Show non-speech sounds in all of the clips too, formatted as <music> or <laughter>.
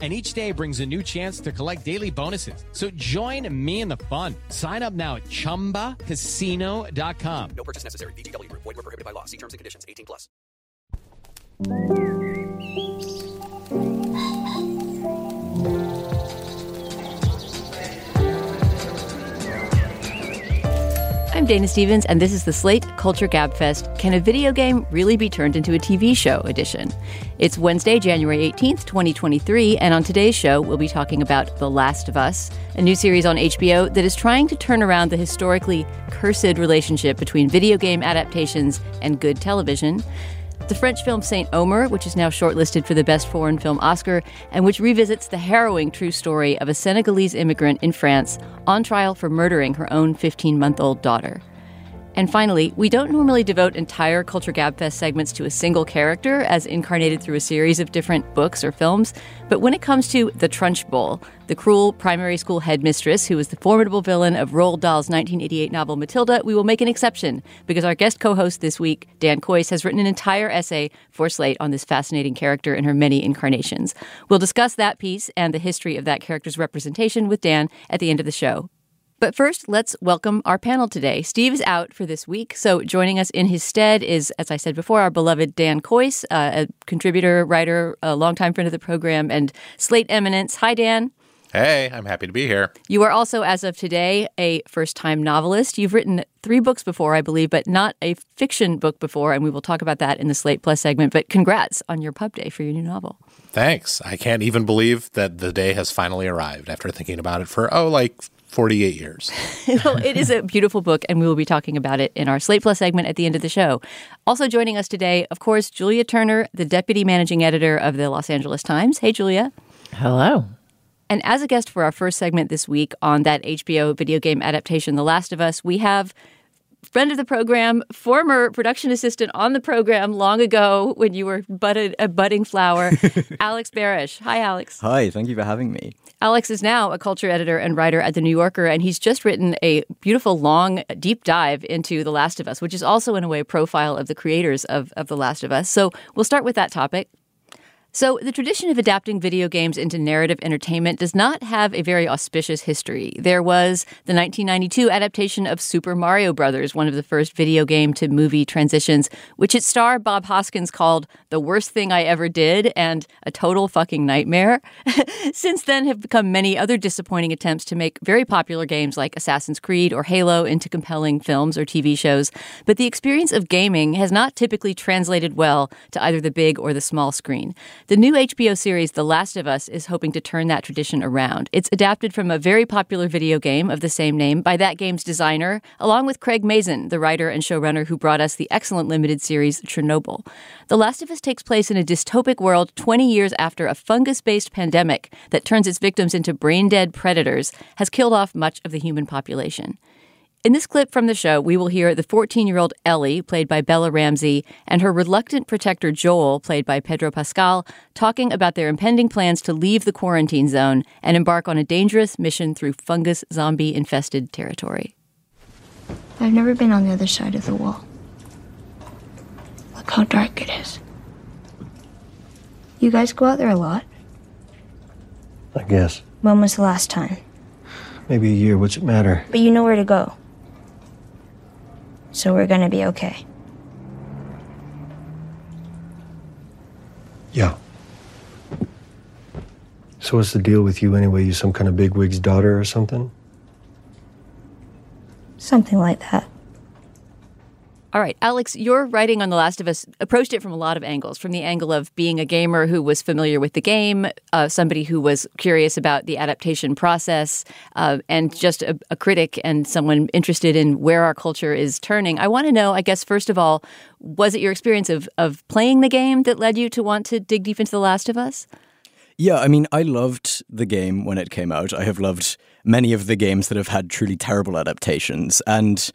and each day brings a new chance to collect daily bonuses. So join me in the fun. Sign up now at ChumbaCasino.com. No purchase necessary. VGW. Void were prohibited by law. See terms and conditions. 18 plus. I'm Dana Stevens, and this is the Slate Culture Gabfest Can a Video Game Really Be Turned into a TV Show edition? It's Wednesday, January 18th, 2023, and on today's show, we'll be talking about The Last of Us, a new series on HBO that is trying to turn around the historically cursed relationship between video game adaptations and good television the French film Saint Omer, which is now shortlisted for the Best Foreign Film Oscar, and which revisits the harrowing true story of a Senegalese immigrant in France on trial for murdering her own 15 month old daughter. And finally, we don't normally devote entire Culture Gabfest segments to a single character as incarnated through a series of different books or films, but when it comes to the Trunchbull, the cruel primary school headmistress who was the formidable villain of Roald Dahl's 1988 novel Matilda, we will make an exception because our guest co-host this week, Dan Kois, has written an entire essay for Slate on this fascinating character and her many incarnations. We'll discuss that piece and the history of that character's representation with Dan at the end of the show. But first, let's welcome our panel today. Steve is out for this week, so joining us in his stead is, as I said before, our beloved Dan Kois, uh, a contributor, writer, a longtime friend of the program, and Slate eminence. Hi, Dan. Hey, I'm happy to be here. You are also, as of today, a first time novelist. You've written three books before, I believe, but not a fiction book before, and we will talk about that in the Slate Plus segment. But congrats on your pub day for your new novel. Thanks. I can't even believe that the day has finally arrived after thinking about it for, oh, like 48 years. <laughs> well, it is a beautiful book, and we will be talking about it in our Slate Plus segment at the end of the show. Also joining us today, of course, Julia Turner, the deputy managing editor of the Los Angeles Times. Hey, Julia. Hello. And as a guest for our first segment this week on that HBO video game adaptation, The Last of Us, we have friend of the program, former production assistant on the program long ago when you were budded, a budding flower, <laughs> Alex Barasch. Hi, Alex. Hi, thank you for having me. Alex is now a culture editor and writer at The New Yorker, and he's just written a beautiful, long, deep dive into The Last of Us, which is also, in a way, a profile of the creators of, of The Last of Us. So we'll start with that topic. So, the tradition of adapting video games into narrative entertainment does not have a very auspicious history. There was the 1992 adaptation of Super Mario Brothers, one of the first video game to movie transitions, which its star Bob Hoskins called the worst thing I ever did and a total fucking nightmare. <laughs> Since then have become many other disappointing attempts to make very popular games like Assassin's Creed or Halo into compelling films or TV shows, but the experience of gaming has not typically translated well to either the big or the small screen. The new HBO series, The Last of Us, is hoping to turn that tradition around. It's adapted from a very popular video game of the same name by that game's designer, along with Craig Mazin, the writer and showrunner who brought us the excellent limited series Chernobyl. The Last of Us takes place in a dystopic world 20 years after a fungus based pandemic that turns its victims into brain dead predators has killed off much of the human population. In this clip from the show, we will hear the 14 year old Ellie, played by Bella Ramsey, and her reluctant protector Joel, played by Pedro Pascal, talking about their impending plans to leave the quarantine zone and embark on a dangerous mission through fungus zombie infested territory. I've never been on the other side of the wall. Look how dark it is. You guys go out there a lot? I guess. When was the last time? Maybe a year. What's it matter? But you know where to go. So we're gonna be okay. Yeah. So what's the deal with you anyway? You some kind of bigwig's daughter or something? Something like that. All right, Alex, your writing on The Last of Us approached it from a lot of angles. From the angle of being a gamer who was familiar with the game, uh, somebody who was curious about the adaptation process, uh, and just a, a critic and someone interested in where our culture is turning. I want to know, I guess, first of all, was it your experience of of playing the game that led you to want to dig deep into The Last of Us? Yeah, I mean, I loved the game when it came out. I have loved many of the games that have had truly terrible adaptations. And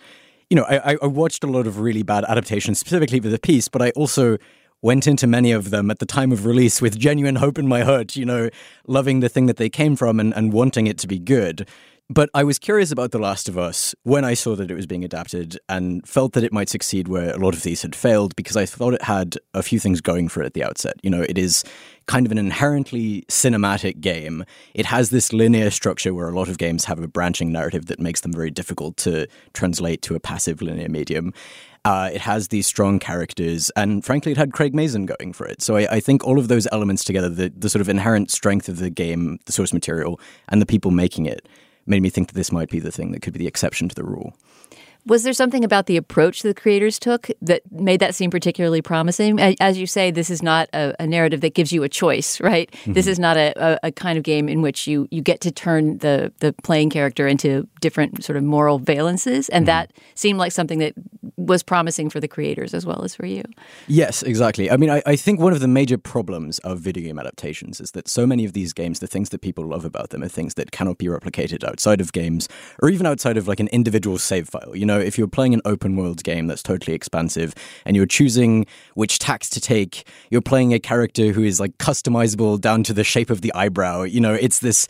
you know, I, I- watched a lot of really bad adaptations specifically for the piece, but I also went into many of them at the time of release with genuine hope in my heart, you know, loving the thing that they came from and, and wanting it to be good. But I was curious about The Last of Us when I saw that it was being adapted and felt that it might succeed where a lot of these had failed because I thought it had a few things going for it at the outset. You know, it is kind of an inherently cinematic game. It has this linear structure where a lot of games have a branching narrative that makes them very difficult to translate to a passive linear medium. Uh, it has these strong characters, and frankly, it had Craig Mazin going for it. So I, I think all of those elements together, the, the sort of inherent strength of the game, the source material, and the people making it, made me think that this might be the thing that could be the exception to the rule. Was there something about the approach the creators took that made that seem particularly promising? As you say, this is not a, a narrative that gives you a choice, right? This mm-hmm. is not a, a, kind of game in which you, you get to turn the, the playing character into different sort of moral valences. And mm-hmm. that seemed like something that was promising for the creators as well as for you. Yes, exactly. I mean, I, I think one of the major problems of video game adaptations is that so many of these games, the things that people love about them are things that cannot be replicated outside of games or even outside of like an individual save file. You know, if you're playing an open world game that's totally expansive and you're choosing which tax to take, you're playing a character who is like customizable down to the shape of the eyebrow. You know, it's this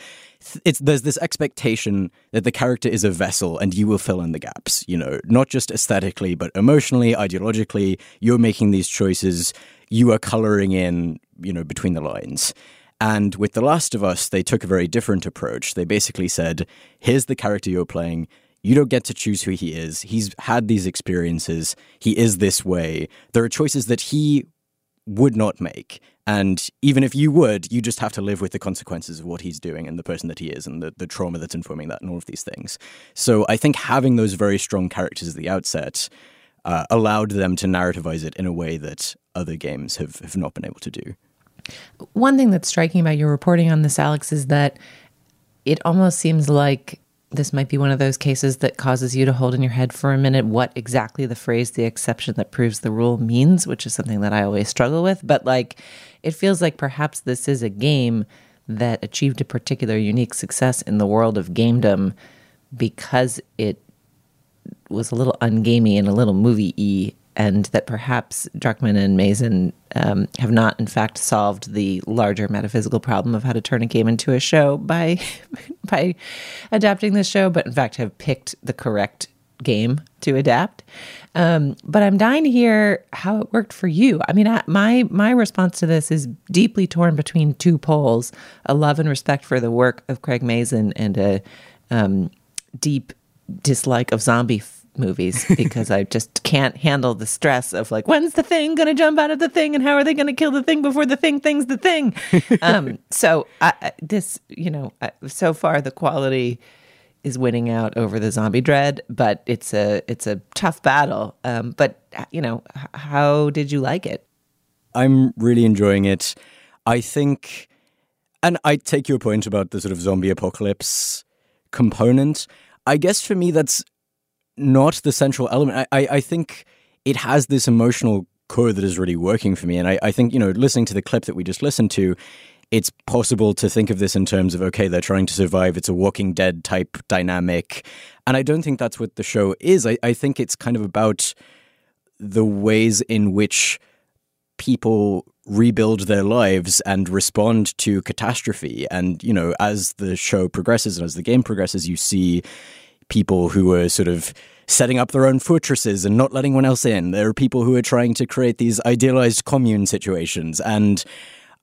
it's there's this expectation that the character is a vessel and you will fill in the gaps you know not just aesthetically but emotionally ideologically. You're making these choices. You are coloring in you know between the lines. And with the last of us they took a very different approach. They basically said here's the character you're playing you don't get to choose who he is he's had these experiences he is this way there are choices that he would not make. And even if you would, you just have to live with the consequences of what he's doing and the person that he is and the, the trauma that's informing that and all of these things. So I think having those very strong characters at the outset uh, allowed them to narrativize it in a way that other games have, have not been able to do. One thing that's striking about your reporting on this, Alex, is that it almost seems like this might be one of those cases that causes you to hold in your head for a minute what exactly the phrase the exception that proves the rule means, which is something that I always struggle with. But like, it feels like perhaps this is a game that achieved a particular unique success in the world of gamedom because it was a little ungamey and a little movie y, and that perhaps Druckmann and Mazin um, have not, in fact, solved the larger metaphysical problem of how to turn a game into a show by <laughs> by adapting this show, but in fact have picked the correct game to adapt. Um, but I'm dying to hear how it worked for you. I mean, I, my my response to this is deeply torn between two poles: a love and respect for the work of Craig Mazin and a um, deep dislike of zombie movies because I just can't handle the stress of like when's the thing going to jump out of the thing and how are they going to kill the thing before the thing thing's the thing. <laughs> um, so I, this, you know, I, so far the quality is winning out over the zombie dread, but it's a it's a tough battle. Um, but you know, h- how did you like it? I'm really enjoying it. I think, and I take your point about the sort of zombie apocalypse component. I guess for me, that's not the central element. I, I, I think it has this emotional core that is really working for me. And I, I think, you know, listening to the clip that we just listened to, it's possible to think of this in terms of, okay, they're trying to survive. It's a walking dead type dynamic. And I don't think that's what the show is. I, I think it's kind of about the ways in which people rebuild their lives and respond to catastrophe. And, you know, as the show progresses and as the game progresses, you see people who are sort of setting up their own fortresses and not letting anyone else in. There are people who are trying to create these idealized commune situations. And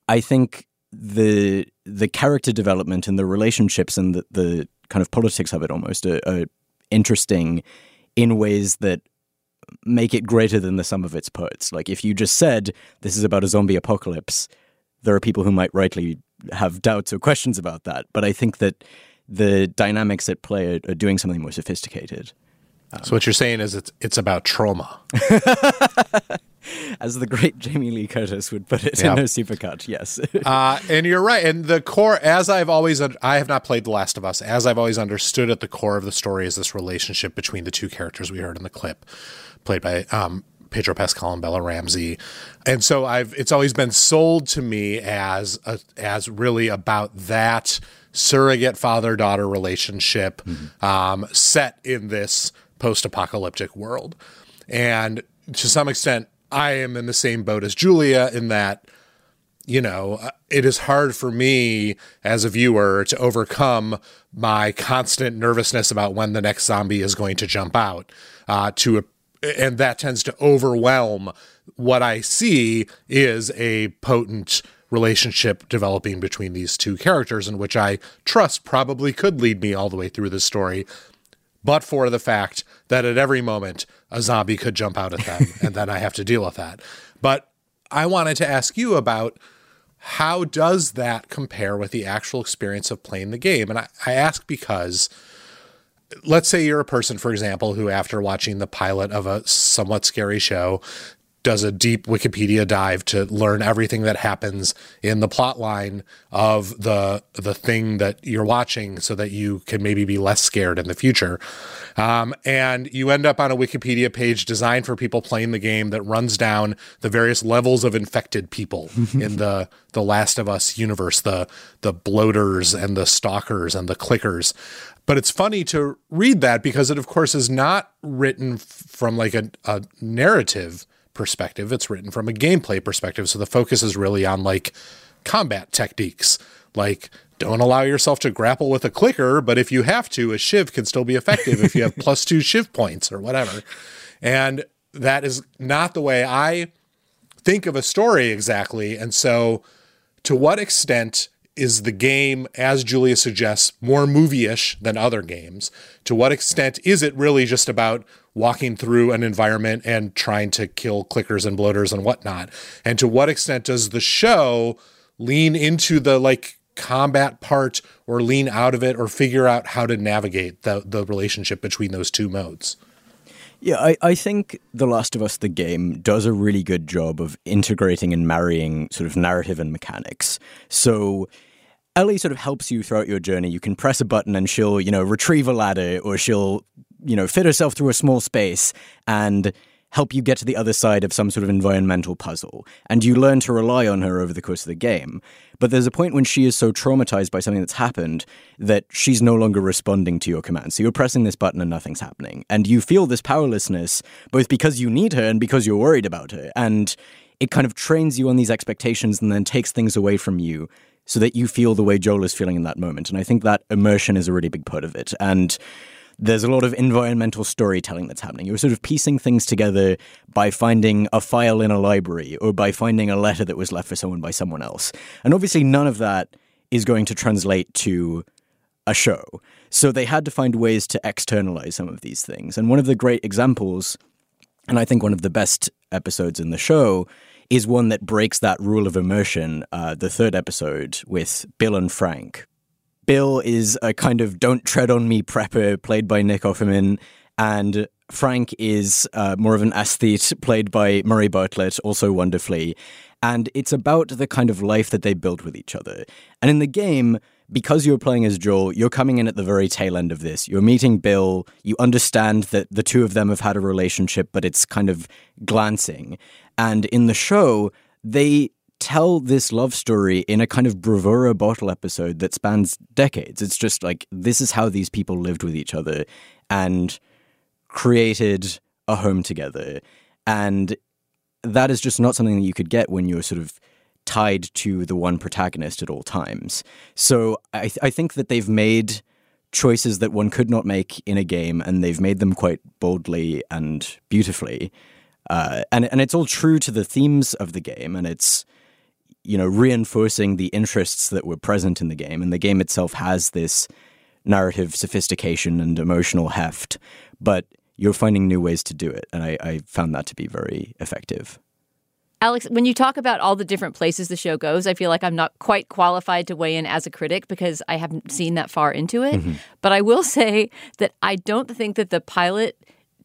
I think the the character development and the relationships and the, the kind of politics of it almost are, are interesting in ways that make it greater than the sum of its parts. Like if you just said this is about a zombie apocalypse, there are people who might rightly have doubts or questions about that. But I think that the dynamics at play are, are doing something more sophisticated. So what you're saying is it's it's about trauma. <laughs> As the great Jamie Lee Curtis would put it Yeah. in her supercut, yes. <laughs> Uh, and you're right. And the core, as I've always, I have not played The Last of Us. As I've always understood at the core of the story is this relationship between the two characters we heard in the clip, played by um, Pedro Pascal and Bella Ramsey. And so I've, it's always been sold to me as a, as really about that surrogate father daughter relationship um, set in this post apocalyptic world. And to some extent, I am in the same boat as Julia in that, you know, uh, it is hard for me as a viewer to overcome my constant nervousness about when the next zombie is going to jump out. Uh, to a, and that tends to overwhelm what I see is a potent relationship developing between these two characters, in which I trust probably could lead me all the way through the story, but for the fact that at every moment a zombie could jump out at them, and then I have to deal with that. But I wanted to ask you about how does that compare with the actual experience of playing the game? And I, I ask because let's say you're a person, for example, who after watching the pilot of a somewhat scary show does a deep Wikipedia dive to learn everything that happens in the plot line of the the thing that you're watching so that you can maybe be less scared in the future. Um, and you end up on a Wikipedia page designed for people playing the game that runs down the various levels of infected people <laughs> in the the Last of Us universe, the the bloaters and the stalkers and the clickers. But it's funny to read that because it, of course, is not written from like a, a narrative perspective. It's written from a gameplay perspective. So the focus is really on like combat techniques, like don't allow yourself to grapple with a clicker, but if you have to, a shiv can still be effective if you have <laughs> plus two shiv points or whatever. And that is not the way I think of a story exactly. And so, to what extent is the game, as Julia suggests, more movie ish than other games? To what extent is it really just about walking through an environment and trying to kill clickers and bloaters and whatnot? And to what extent does the show lean into the like combat part or lean out of it or figure out how to navigate the, the relationship between those two modes? Yeah, I, I think The Last of Us, the game, does a really good job of integrating and marrying sort of narrative and mechanics. So Ellie sort of helps you throughout your journey. You can press a button and she'll, you know, retrieve a ladder or she'll, you know, fit herself through a small space and help you get to the other side of some sort of environmental puzzle. And you learn to rely on her over the course of the game. But there's a point when she is so traumatized by something that's happened that she's no longer responding to your commands. So you're pressing this button and nothing's happening. And you feel this powerlessness, both because you need her and because you're worried about her. And it kind of trains you on these expectations and then takes things away from you so that you feel the way Joel is feeling in that moment. And I think that immersion is a really big part of it. And there's a lot of environmental storytelling that's happening. You're sort of piecing things together by finding a file in a library or by finding a letter that was left for someone by someone else. And obviously, none of that is going to translate to a show. So they had to find ways to externalize some of these things. And one of the great examples, and I think one of the best episodes in the show, is one that breaks that rule of immersion. Uh, the third episode with Bill and Frank. Bill is a kind of don't tread on me prepper played by Nick Offerman, and Frank is uh, more of an aesthete played by Murray Bartlett, also wonderfully. And it's about the kind of life that they build with each other. And in the game, because you're playing as Joel, you're coming in at the very tail end of this. You're meeting Bill. You understand that the two of them have had a relationship, but it's kind of glancing. And in the show, they tell this love story in a kind of bravura bottle episode that spans decades. It's just like this is how these people lived with each other and created a home together. And that is just not something that you could get when you're sort of tied to the one protagonist at all times. So I, th- I think that they've made choices that one could not make in a game, and they've made them quite boldly and beautifully. Uh, and and it's all true to the themes of the game, and it's you know reinforcing the interests that were present in the game. And the game itself has this narrative sophistication and emotional heft, but you're finding new ways to do it, and I, I found that to be very effective. Alex, when you talk about all the different places the show goes, I feel like I'm not quite qualified to weigh in as a critic because I haven't seen that far into it. Mm-hmm. But I will <laughs> say that I don't think that the pilot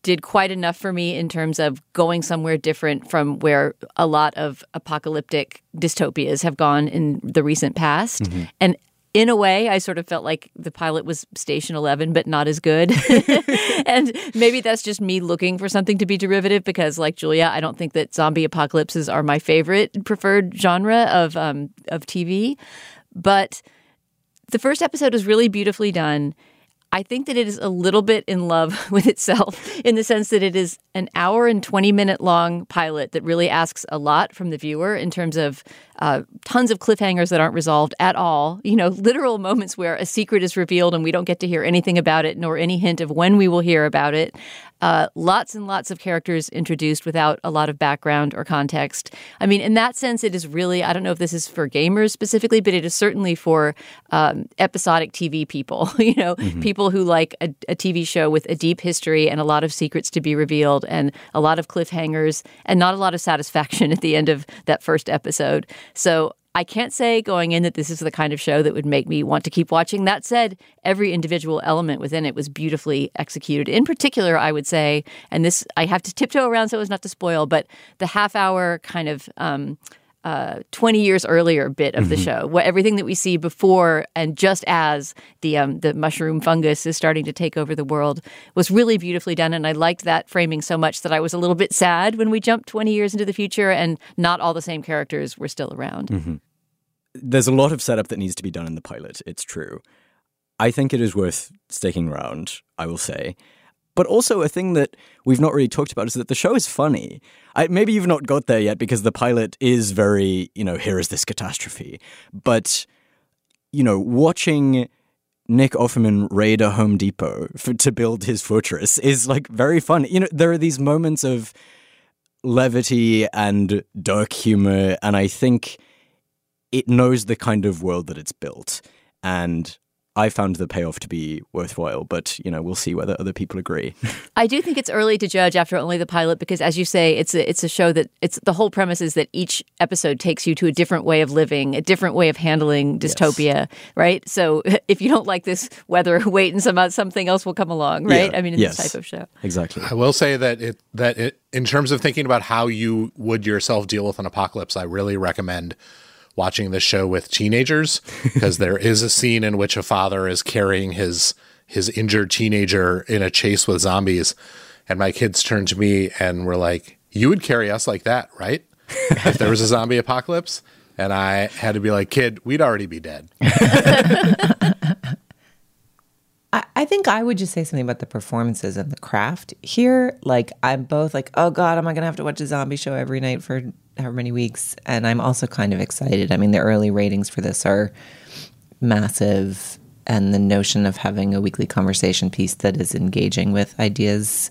did quite enough for me in terms of going somewhere different from where a lot of apocalyptic dystopias have gone in the recent past. Mm-hmm. And in a way, I sort of felt like the pilot was Station 11, but not as good. <laughs> <laughs> and maybe that's just me looking for something to be derivative because, like Julia, I don't think that zombie apocalypses are my favorite preferred genre of, um, of TV. But the first episode is really beautifully done. I think that it is a little bit in love <laughs> with itself in the sense that it is an hour and 20 minute long pilot that really asks a lot from the viewer in terms of uh, tons of cliffhangers that aren't resolved at all. You know, <laughs> literal moments where a secret is revealed and we don't get to hear anything about it, nor any hint of when we will hear about it. Uh, lots and lots of characters introduced without a lot of background or context. I mean, in that sense, it is really, I don't know if this is for gamers specifically, but it is certainly for um, episodic TV people, <laughs> you know, mm-hmm. people who like a, a TV show with a deep history and a lot of secrets to be revealed and a lot of cliffhangers and not a lot of satisfaction <laughs> at the end of that first episode. So I can't say going in that this is the kind of show that would make me want to keep watching. That said, every individual element within it was beautifully executed. In particular, I would say, and this I have to tiptoe around so as not to spoil, but the half hour kind of um, uh, 20 years earlier bit of the mm-hmm. show, what, everything that we see before and just as the um, the mushroom fungus is starting to take over the world was really beautifully done, and I liked that framing so much that I was a little bit sad when we jumped 20 years into the future and not all the same characters were still around. Mm-hmm there's a lot of setup that needs to be done in the pilot. It's true. I think it is worth sticking around, I will say. But also, a thing that we've not really talked about is that the show is funny. I, maybe you've not got there yet because the pilot is very, you know, here is this catastrophe. But, you know, watching Nick Offerman raid a Home Depot for, to build his fortress is like very fun. You know, there are these moments of levity and dark humor, and I think it knows the kind of world that it's built. And I found the payoff to be worthwhile, but you know we'll see whether other people agree. <laughs> I do think it's early to judge after only the pilot because, as you say, it's a it's a show that it's the whole premise is that each episode takes you to a different way of living, a different way of handling dystopia, yes. right? So <laughs> if you don't like this weather, <laughs> wait and some something else will come along, right? Yeah. I mean, in yes. this type of show, exactly. I will say that it that it in terms of thinking about how you would yourself deal with an apocalypse, I really recommend watching this show with teenagers because <laughs> there is a scene in which a father is carrying his his injured teenager in a chase with zombies. And my kids turned to me and were like you would carry us like that right? If there was a zombie apocalypse? And i had to be like kid we'd already be dead <laughs> I think I would just say something about the performances and the craft here. Like, I'm both like, oh God, am I going to have to watch a zombie show every night for however many weeks. And I'm also kind of excited. I mean, the early ratings for this are massive. And the notion of having a weekly conversation piece that is engaging with ideas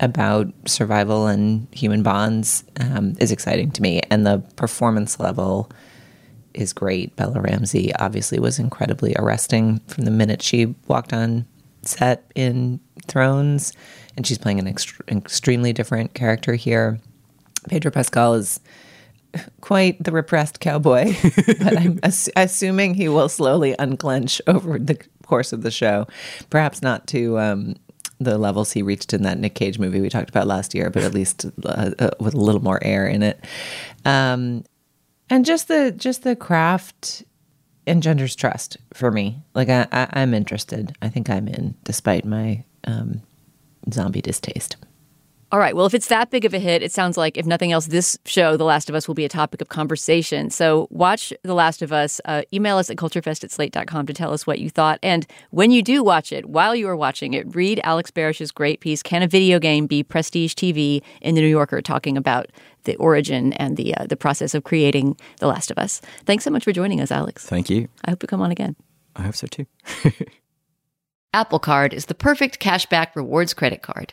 about survival and human bonds um, is exciting to me. And the performance level is great. Bella Ramsey obviously was incredibly arresting from the minute she walked on set in Thrones, and she's playing an ext- extremely different character here. Pedro Pascal is quite the repressed cowboy, <laughs> but I'm ass- assuming he will slowly unclench over the course of the show. Perhaps not to um, the levels he reached in that Nick Cage movie we talked about last year, but at least uh, uh, with a little more air in it. Um, and just the just the craft engenders trust for me. Like I, I, am interested. I think I'm in, despite my um, zombie distaste. All right. Well, if it's that big of a hit, it sounds like, if nothing else, this show, The Last of Us, will be a topic of conversation. So watch The Last of Us. Uh, email us at culturefest at slate.com to tell us what you thought. And when you do watch it, while you are watching it, read Alex Barasch's great piece, Can a Video Game Be Prestige TV in The New Yorker, talking about the origin and the, uh, the process of creating The Last of Us. Thanks so much for joining us, Alex. Thank you. I hope you come on again. I hope so too. <laughs> Apple Card is the perfect cashback rewards credit card.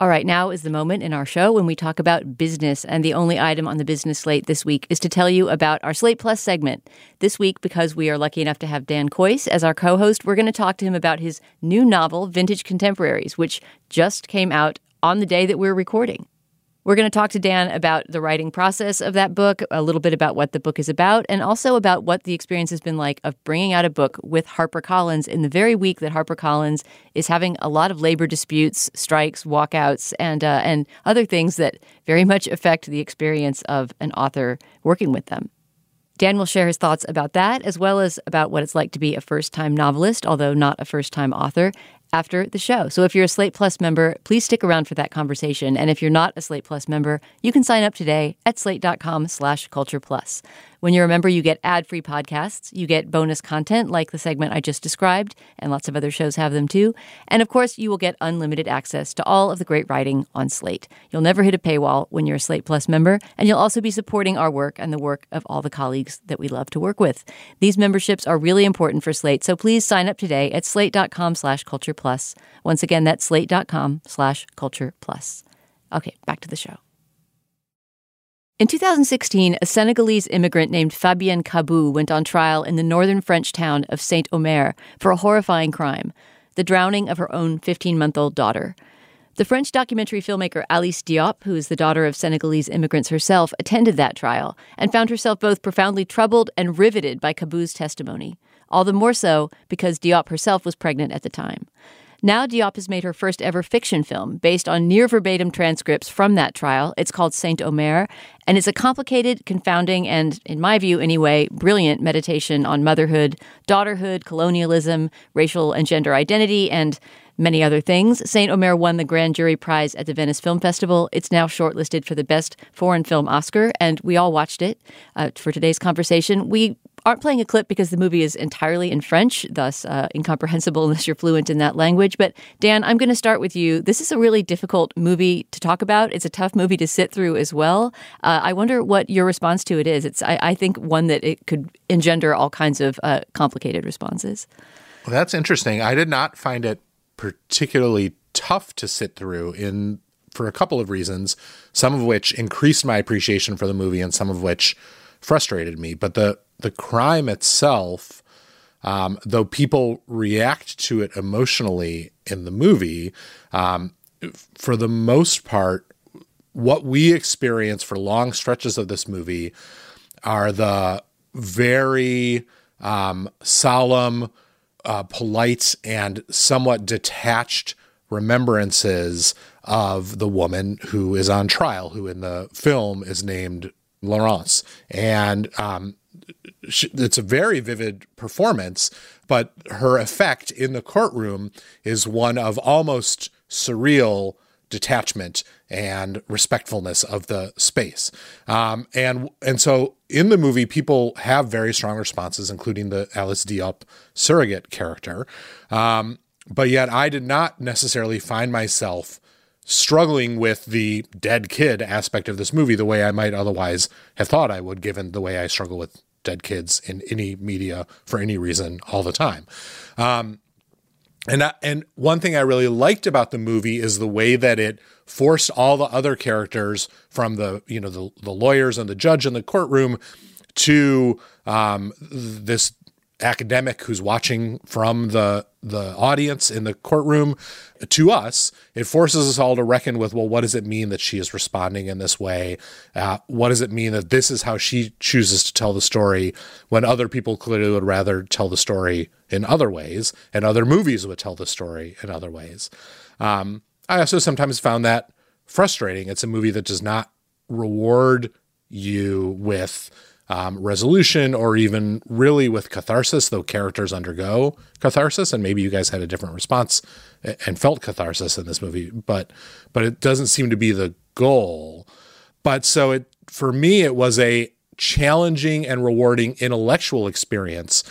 All right, now is the moment in our show when we talk about business. And the only item on the business slate this week is to tell you about our Slate Plus segment. This week, because we are lucky enough to have Dan Kois as our co host, we're going to talk to him about his new novel, Vintage Contemporaries, which just came out on the day that we're recording. We're going to talk to Dan about the writing process of that book, a little bit about what the book is about, and also about what the experience has been like of bringing out a book with HarperCollins in the very week that HarperCollins is having a lot of labor disputes, strikes, walkouts, and uh, and other things that very much affect the experience of an author working with them. Dan will share his thoughts about that, as well as about what it's like to be a first time novelist, although not a first time author, after the show. So if you're a Slate Plus member, please stick around for that conversation. And if you're not a Slate Plus member, you can sign up today at slate.com slash culture plus. When you're a member, you get ad free podcasts, you get bonus content like the segment I just described, and lots of other shows have them too. And of course, you will get unlimited access to all of the great writing on Slate. You'll never hit a paywall when you're a Slate Plus member, and you'll also be supporting our work and the work of all the colleagues that we love to work with. These memberships are really important for Slate, so please sign up today at slate.com slash culture plus. Once again, that's slate.com slash culture plus. Okay, back to the show. In 2016, a Senegalese immigrant named Fabienne Kabou went on trial in the northern French town of Saint Omer for a horrifying crime the drowning of her own 15 month old daughter. The French documentary filmmaker Alice Diop, who is the daughter of Senegalese immigrants herself, attended that trial and found herself both profoundly troubled and riveted by Kabou's testimony. All the more so because Diop herself was pregnant at the time. Now Diop has made her first ever fiction film based on near verbatim transcripts from that trial. It's called Saint Omer, and it's a complicated, confounding, and, in my view anyway, brilliant meditation on motherhood, daughterhood, colonialism, racial and gender identity, and many other things. Saint Omer won the Grand Jury Prize at the Venice Film Festival. It's now shortlisted for the Best Foreign Film Oscar, and we all watched it uh, for today's conversation. We aren't playing a clip because the movie is entirely in French, thus uh, incomprehensible <laughs> unless you're fluent in that language. But Dan, I'm going to start with you. This is a really difficult movie to talk about. It's a tough movie to sit through as well. Uh, I wonder what your response to it is. It's, I, I, think, one that it could engender all kinds of uh, complicated responses. Well, that's interesting. I did not find it particularly tough to sit through in for a couple of reasons, some of which increased my appreciation for the movie and some of which frustrated me. But the the crime itself, um, though people react to it emotionally in the movie, um, for the most part, what we experience for long stretches of this movie are the very um, solemn, uh, polite, and somewhat detached remembrances of the woman who is on trial, who in the film is named Laurence. And um, it's a very vivid performance, but her effect in the courtroom is one of almost surreal detachment and respectfulness of the space. Um, and and so in the movie, people have very strong responses, including the Alice Diop surrogate character. Um, but yet, I did not necessarily find myself struggling with the dead kid aspect of this movie the way I might otherwise have thought I would, given the way I struggle with dead kids in any media for any reason all the time. Um, and I, and one thing I really liked about the movie is the way that it forced all the other characters from the you know the the lawyers and the judge in the courtroom to um, this academic who's watching from the the audience in the courtroom to us it forces us all to reckon with well what does it mean that she is responding in this way? Uh, what does it mean that this is how she chooses to tell the story when other people clearly would rather tell the story in other ways and other movies would tell the story in other ways? Um, i also sometimes found that frustrating. It's a movie that does not reward you with um, resolution or even really with catharsis, though characters undergo catharsis, and maybe you guys had a different response and felt catharsis in this movie, but but it doesn't seem to be the goal. But so it for me, it was a challenging and rewarding intellectual experience,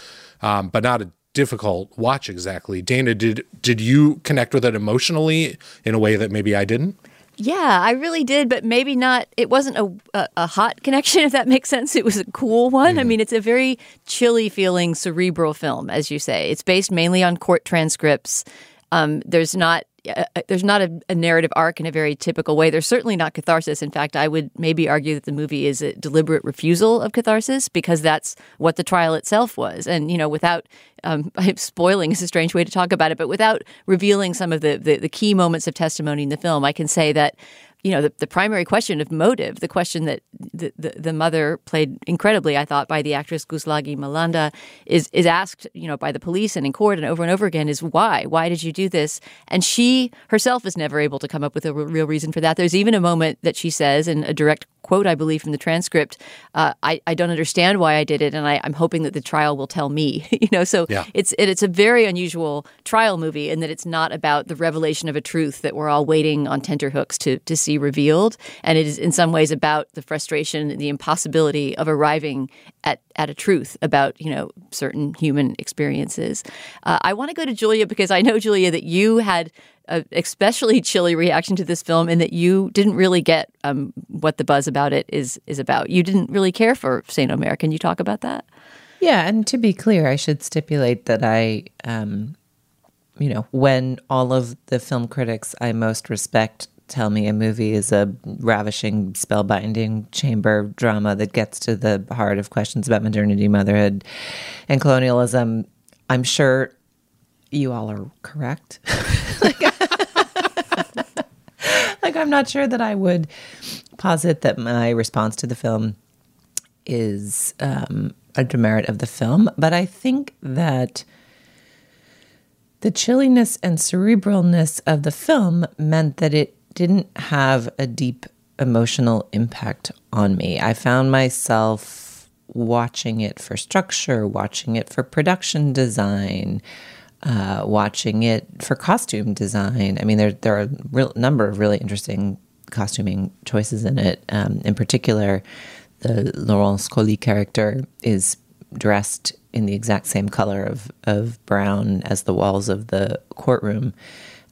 um, but not a difficult watch exactly. Dana, did did you connect with it emotionally in a way that maybe I didn't? Yeah, I really did, but maybe not. It wasn't a, a, a hot connection, <laughs> if that makes sense. It was a cool one. Mm. I mean, it's a very chilly feeling, cerebral film, as you say. It's based mainly on court transcripts. Um, there's not uh, there's not a, a, narrative arc in a very typical way. There's certainly not catharsis. In fact, I would maybe argue that the movie is a deliberate refusal of catharsis because that's what the trial itself was. And you know, without um, <laughs> spoiling is a strange way to talk about it, but without revealing some of the, the the key moments of testimony in the film, I can say that you know, the, the primary question of motive, the question that the, the, the, mother played incredibly, I thought, by the actress Guslagie Malanda, is is asked, you know, by the police and in court and over and over again is why? Why did you do this? And she herself is never able to come up with a real reason for that. There's even a moment that she says in a direct quote, I believe, from the transcript. Uh, I, I don't understand why I did it, and I, am hoping that the trial will tell me. <laughs> you know, so yeah. it's it, it's a very unusual trial movie in that it's not about the revelation of a truth that we're all waiting on tenterhooks to to see revealed, and it is in some ways about the frustration, the impossibility of arriving at at a truth about you know certain human experiences. Uh, I want to go to Julia because I know Julia that you had a especially chilly reaction to this film in that you didn't really get um, what the buzz about it is is about. You didn't really care for Saint Omer. Can you talk about that? Yeah, and to be clear, I should stipulate that I, um, you know, when all of the film critics I most respect tell me a movie is a ravishing, spellbinding chamber drama that gets to the heart of questions about modernity, motherhood, and colonialism, I'm sure you all are correct. <laughs> like, <laughs> like, I'm not sure that I would posit that my response to the film is um, a demerit of the film, but I think that the chilliness and cerebralness of the film meant that it didn't have a deep emotional impact on me. I found myself watching it for structure, watching it for production design, uh, watching it for costume design. I mean, there there are a real number of really interesting costuming choices in it. Um, in particular, the Laurence Coly character is dressed in the exact same color of of brown as the walls of the courtroom,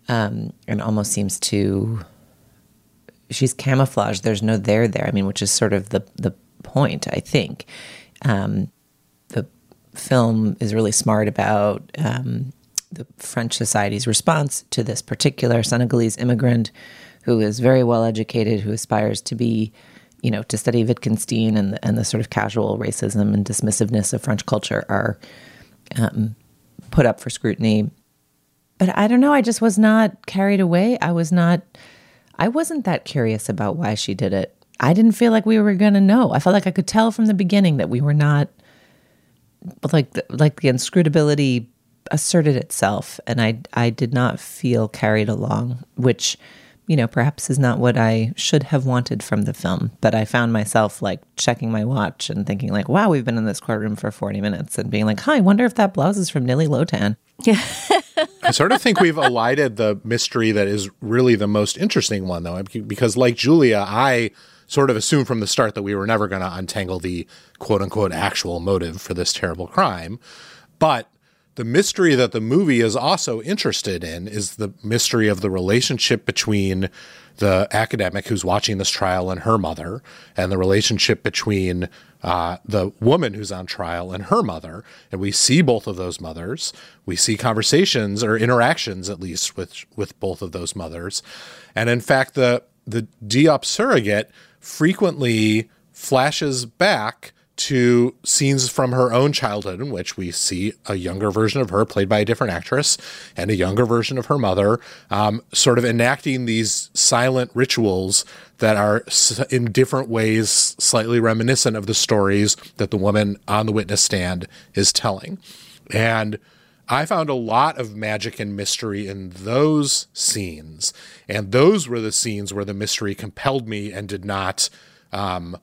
um, and almost seems to. She's camouflaged. There's no there there. I mean, which is sort of the the point. I think. Um, the film is really smart about um, the French society's response to this particular Senegalese immigrant who is very well educated, who aspires to be, you know, to study Wittgenstein and the, and the sort of casual racism and dismissiveness of French culture are um, put up for scrutiny. But I don't know. I just was not carried away. I was not. I wasn't that curious about why she did it. I didn't feel like we were going to know. I felt like I could tell from the beginning that we were not like the, like the inscrutability asserted itself and I I did not feel carried along, which you know, perhaps is not what I should have wanted from the film. But I found myself like checking my watch and thinking like, wow, we've been in this courtroom for 40 minutes and being like, hi, I wonder if that blouse is from Nili Lotan. Yeah. I sort of think we've elided the mystery that is really the most interesting one though, because like Julia, I sort of assumed from the start that we were never going to untangle the quote unquote actual motive for this terrible crime. But the mystery that the movie is also interested in is the mystery of the relationship between the academic who's watching this trial and her mother, and the relationship between uh, the woman who's on trial and her mother. And we see both of those mothers. We see conversations or interactions, at least, with with both of those mothers. And in fact, the the Diop surrogate frequently flashes back to scenes from her own childhood in which we see a younger version of her played by a different actress and a younger version of her mother um, sort of enacting these silent rituals that are in different ways slightly reminiscent of the stories that the woman on the witness stand is telling and I found a lot of magic and mystery in those scenes. And those were the scenes where the mystery compelled me and did not um,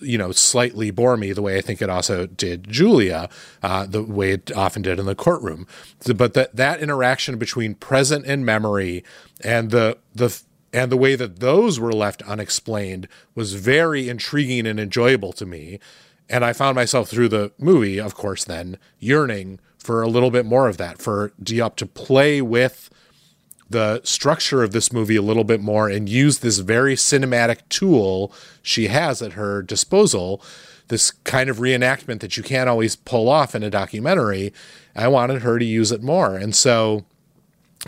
you know, slightly bore me the way I think it also did Julia, uh, the way it often did in the courtroom. But that that interaction between present and memory, and the the and the way that those were left unexplained was very intriguing and enjoyable to me. And I found myself through the movie, of course, then yearning for a little bit more of that, for Diop to play with the structure of this movie a little bit more and use this very cinematic tool she has at her disposal this kind of reenactment that you can't always pull off in a documentary i wanted her to use it more. And so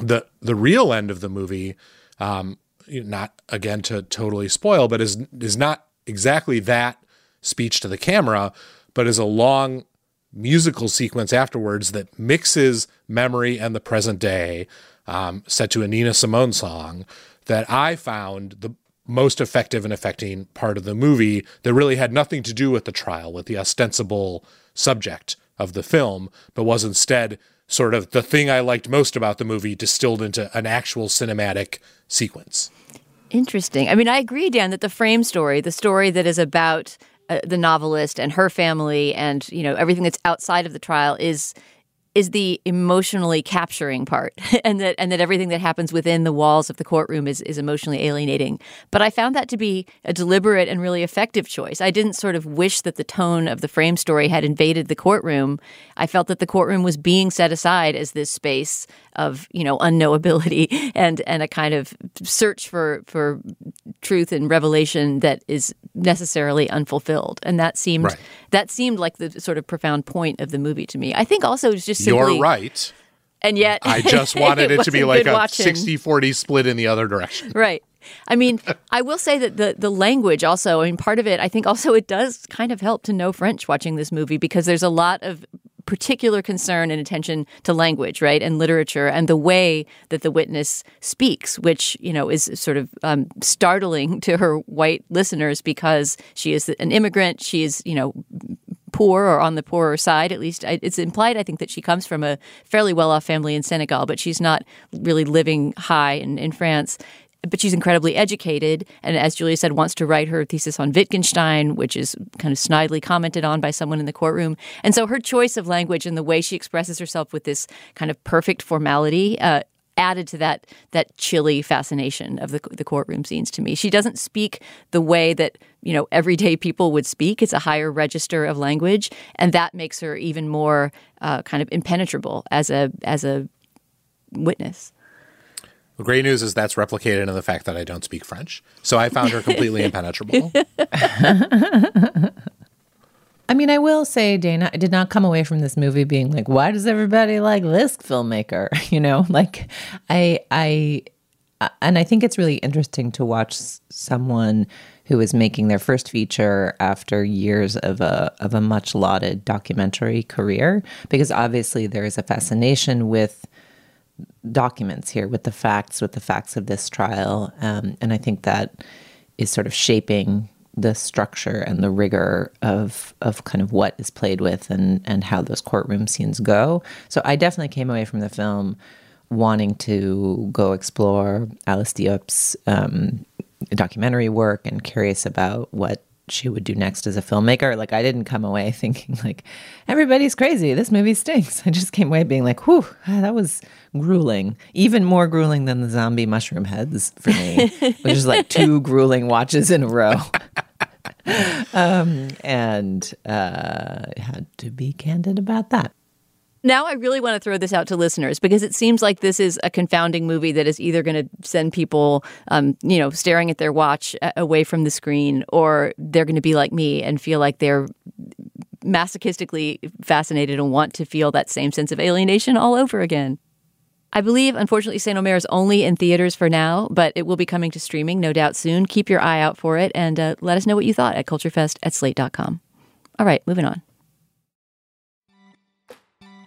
the the real end of the movie, um, not again to totally spoil, but is is not exactly that speech to the camera, but is a long musical sequence afterwards that mixes memory and the present day, um, set to a Nina Simone song that I found the most effective and affecting part of the movie that really had nothing to do with the trial, with the ostensible subject of the film, but was instead sort of the thing I liked most about the movie distilled into an actual cinematic sequence. Interesting. I mean, I agree, Dan, that the frame story, the story that is about uh, the novelist and her family and you know everything that's outside of the trial is is the emotionally capturing part <laughs> and that and that everything that happens within the walls of the courtroom is is emotionally alienating. But i found that to be a deliberate and really effective choice. I didn't sort of wish that the tone of the frame story had invaded the courtroom. I felt that the courtroom was being set aside as this space of you know unknowability <laughs> and and a kind of search for for truth and revelation that is necessarily unfulfilled. And that seemed Right. that seemed like the sort of profound point of the movie to me. I think also it's just simply You're right. and yet I just <laughs> wanted it, to be like a watching. 60 40 split in the other direction. Right. I mean, I will say that the the language also, I mean, part of it, I think also it does kind of help to know French watching this movie because there's a lot of particular concern and attention to language, right, and literature, and the way that the witness speaks, which you know is sort of um, startling <laughs> to her white listeners because she is an immigrant, she is you know poor or on the poorer side. At least it's implied, I think, that she comes from a fairly well off family in Senegal, but she's not really living high in, in France. But she's incredibly educated, and as Julia said, wants to write her thesis on Wittgenstein, which is kind of snidely commented on by someone in the courtroom. And so her choice of language and the way she expresses herself with this kind of perfect formality uh, added to that that chilly fascination of the the courtroom scenes to me. She doesn't speak the way that you know everyday people would speak. It's a higher register of language, and that makes her even more uh, kind of impenetrable as a as a witness. The great news is that's replicated in the fact that I don't speak French. So I found her completely <laughs> impenetrable. <laughs> I mean, I will say, Dana, I did not come away from this movie being like, "Why does everybody like this filmmaker?" <laughs> You know, like I, I, uh, and I think it's really interesting to watch someone who is making their first feature after years of a of a much lauded documentary career, because obviously there is a fascination with documents here, with the facts, with the facts of this trial, um, and I think that is sort of shaping the structure and the rigor of of kind of what is played with and and how those courtroom scenes go. So I definitely came away from the film wanting to go explore Alice Diop's um, documentary work and curious about what she would do next as a filmmaker. Like I didn't come away <laughs> thinking like everybody's crazy. This movie stinks. I just came away being like, whew, that was grueling. Even more grueling than the zombie mushroom heads for me, <laughs> which is like two grueling watches in a row. <laughs> um, and uh, had to be candid about that. Now, I really want to throw this out to listeners because it seems like this is a confounding movie that is either going to send people, um, you know, staring at their watch uh, away from the screen, or they're going to be like me and feel like they're masochistically fascinated and want to feel that same sense of alienation all over again. I believe, unfortunately, Saint Omer is only in theaters for now, but it will be coming to streaming, no doubt, soon. Keep your eye out for it and uh, let us know what you thought at culturefest at slate.com. All right, moving on.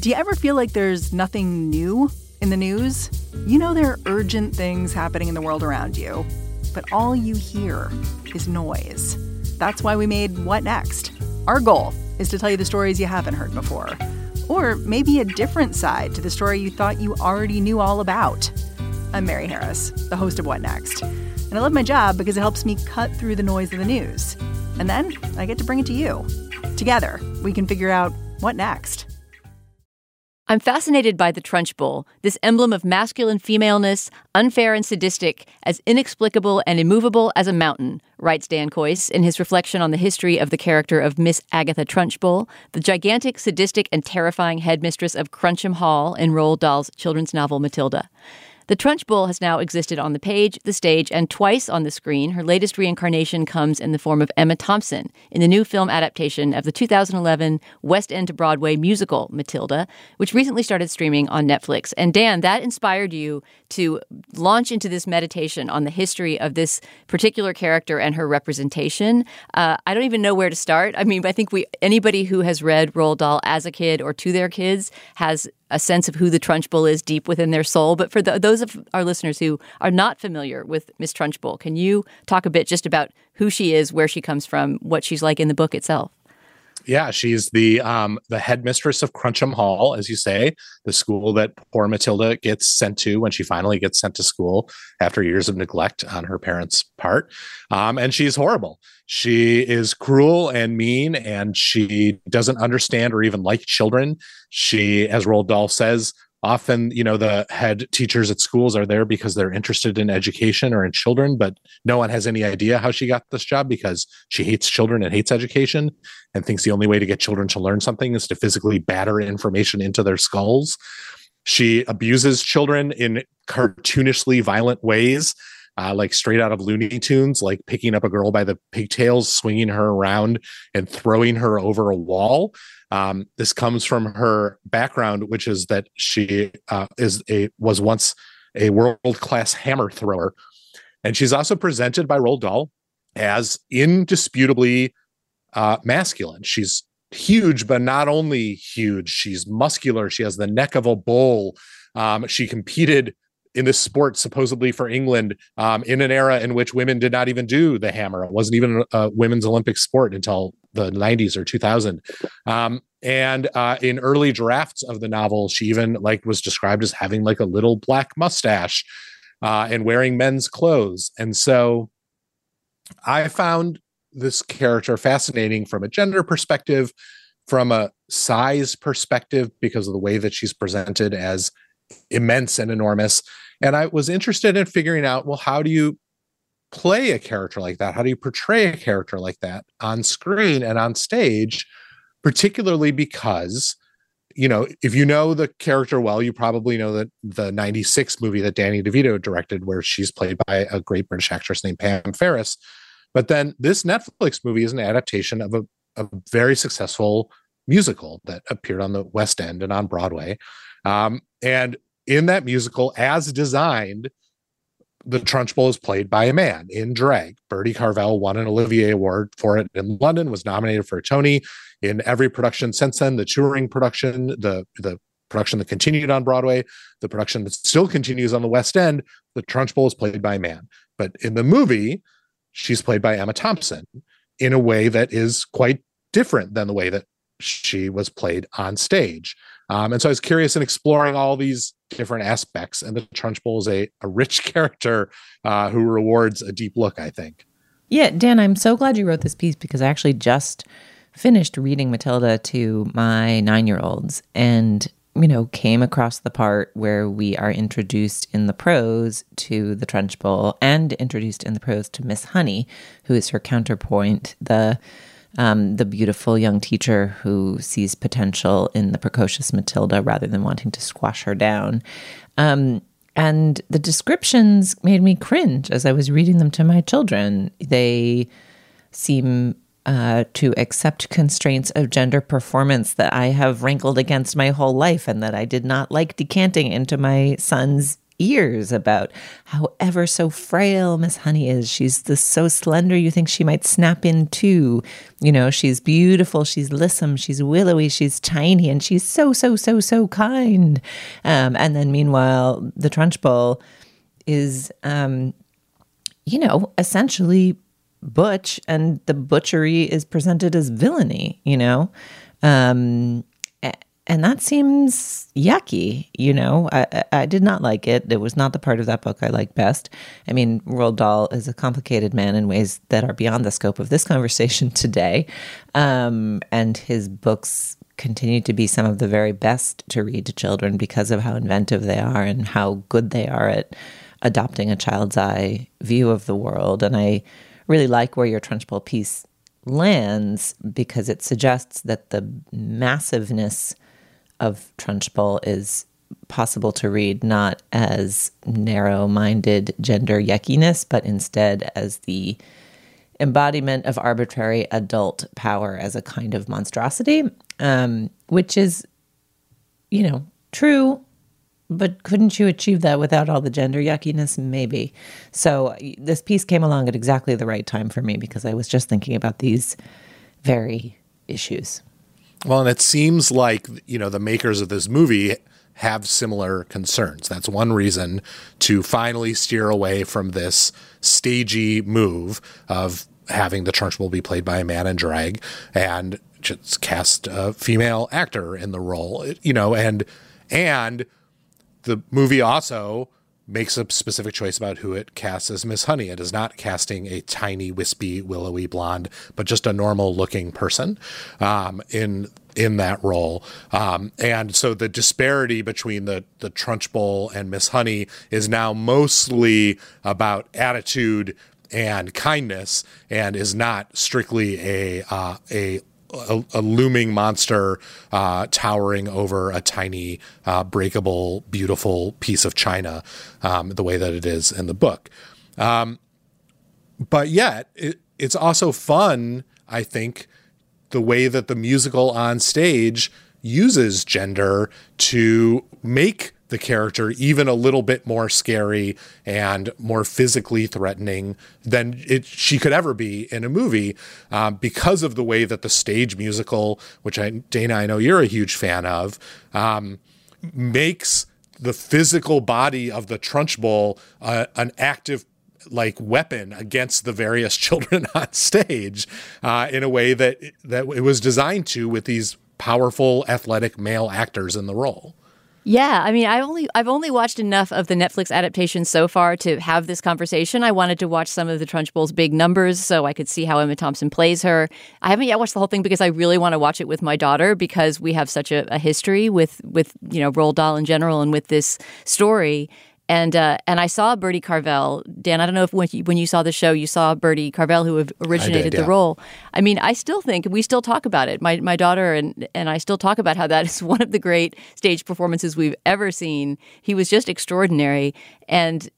Do you ever feel like there's nothing new in the news? You know, there are urgent things happening in the world around you, but all you hear is noise. That's why we made What Next? Our goal is to tell you the stories you haven't heard before, or maybe a different side to the story you thought you already knew all about. I'm Mary Harris, the host of What Next, and I love my job because it helps me cut through the noise of the news. And then I get to bring it to you. Together, we can figure out what next. I'm fascinated by the Trunchbull, this emblem of masculine femaleness, unfair and sadistic, as inexplicable and immovable as a mountain, writes Dan Kois in his reflection on the history of the character of Miss Agatha Trunchbull, the gigantic, sadistic, and terrifying headmistress of Crunchem Hall in Roald Dahl's children's novel Matilda. The Trunchbull has now existed on the page, the stage, and twice on the screen. Her latest reincarnation comes in the form of Emma Thompson in the new film adaptation of the 2011 West End to Broadway musical Matilda, which recently started streaming on Netflix. And Dan, that inspired you to launch into this meditation on the history of this particular character and her representation. Uh, I don't even know where to start. I mean, I think we anybody who has read Roald Dahl as a kid or to their kids has a sense of who the Trunchbull is deep within their soul. But for the, those of our listeners who are not familiar with Miss Trunchbull, can you talk a bit just about who she is, where she comes from, what she's like in the book itself? Yeah, she's the um, the headmistress of Crunchem Hall, as you say, the school that poor Matilda gets sent to when she finally gets sent to school after years of neglect on her parents' part. Um, and she's horrible. She is cruel and mean, and she doesn't understand or even like children. She, as Roald Dahl says, often you know the head teachers at schools are there because they're interested in education or in children but no one has any idea how she got this job because she hates children and hates education and thinks the only way to get children to learn something is to physically batter information into their skulls she abuses children in cartoonishly violent ways uh, like straight out of Looney Tunes, like picking up a girl by the pigtails, swinging her around, and throwing her over a wall. Um, this comes from her background, which is that she uh, is a was once a world class hammer thrower, and she's also presented by Roald Dahl as indisputably uh, masculine. She's huge, but not only huge. She's muscular. She has the neck of a bull. Um, she competed in this sport supposedly for England um, in an era in which women did not even do the hammer. It wasn't even a women's Olympic sport until the 90s or 2000. Um, and uh, in early drafts of the novel, she even like was described as having like a little black mustache uh, and wearing men's clothes. And so I found this character fascinating from a gender perspective, from a size perspective, because of the way that she's presented as immense and enormous. And I was interested in figuring out, well, how do you play a character like that? How do you portray a character like that on screen and on stage? Particularly because, you know, if you know the character well, you probably know that the 96 movie that Danny DeVito directed, where she's played by a great British actress named Pam Ferris. But then this Netflix movie is an adaptation of a, a very successful musical that appeared on the West End and on Broadway. Um, and in that musical, as designed, the Trunchbull is played by a man in drag. Bertie Carvel won an Olivier Award for it in London, was nominated for a Tony in every production since then. The touring production, the the production that continued on Broadway, the production that still continues on the West End, the Trunchbull is played by a man. But in the movie, she's played by Emma Thompson in a way that is quite different than the way that she was played on stage. Um, and so I was curious in exploring all these different aspects. And the Trunchbull is a, a rich <laughs> character uh, who rewards a deep look, I think. Yeah, Dan, I'm so glad you wrote this piece because I actually just finished reading Matilda to my nine year olds and, you know, came across the part where we are introduced in the prose to the Trunchbull and introduced in the prose to Miss Honey, who is her counterpoint, the um, the beautiful young teacher who sees potential in the precocious Matilda rather than wanting to squash her down. Um, and the descriptions made me cringe as I was reading them to my children. They seem uh, to accept constraints of gender performance that I have rankled against my whole life and that I did not like decanting into my son's ears about how ever so frail Miss Honey is. She's the, so slender you think she might snap in two. You know, she's beautiful, she's lissom, she's willowy, she's tiny, and she's so, so, so, so kind. Um, and then meanwhile, the Trunchbull is, um, you know, essentially butch, and the butchery is presented as villainy, you know? Um, and that seems yucky you know? I, I did not like it. It was not the part of that book i liked best. I mean roald dahl is a complicated man in ways that are beyond the scope of this conversation <laughs> today. Um, and his books continue to be some of the very best to read to children because of how inventive they are and how good they are at adopting a child's eye view of the world. And I really like where your Trunchbull piece lands because it suggests that the massiveness of Trunchbull is possible to read not as narrow minded gender yuckiness, but instead as the embodiment of arbitrary adult power as a kind of monstrosity, um, which is, you know, true. But couldn't you achieve that without all the gender yuckiness? Maybe. So this piece came along at exactly the right time for me because I was just thinking about these very issues. Well, and it seems like, you know, the makers of this movie have similar concerns. That's one reason to finally steer away from this stagey move of having the Trunchbull be played by a man in drag and just cast a female actor in the role, you know, and and the movie also makes a specific choice about who it casts as Miss Honey. It is not casting a tiny, wispy, willowy blonde, but just a normal looking person um, in in that role. Um, and so the disparity between the the Trunchbull and Miss Honey is now mostly about attitude and kindness, and is not strictly a uh, a a, a, looming monster uh, towering over a tiny, uh, breakable, beautiful piece of china, um, the way that it is in the book. Um, but yet, it, it's also fun, I think, the way that the musical on stage uses gender to make the character even a little bit more scary and more physically threatening than it, she could ever be in a movie um, because of the way that the stage musical, which I, Dana, I know you're a huge fan of, um, makes the physical body of the Trunchbull uh, an active like weapon against the various <laughs> children on stage uh, in a way that that it was designed to with these powerful athletic male actors in the role. Yeah, I mean, I only I've only watched enough of the Netflix adaptation so far to have this conversation. I wanted to watch some of the Trunchbull's big numbers so I could see how Emma Thompson plays her. I haven't yet watched the whole thing because I really want to watch it with my daughter because we have such a, a history with with you know Roald Dahl in general and with this story. And uh, and I saw Bertie Carvel. Dan, I don't know if when you, when you saw the show, you saw Bertie Carvel, who originated did, yeah. the role. I mean, I still think we still talk about it. My my daughter and and I still talk about how that is <laughs> one of the great stage performances we've ever seen. He was just extraordinary, and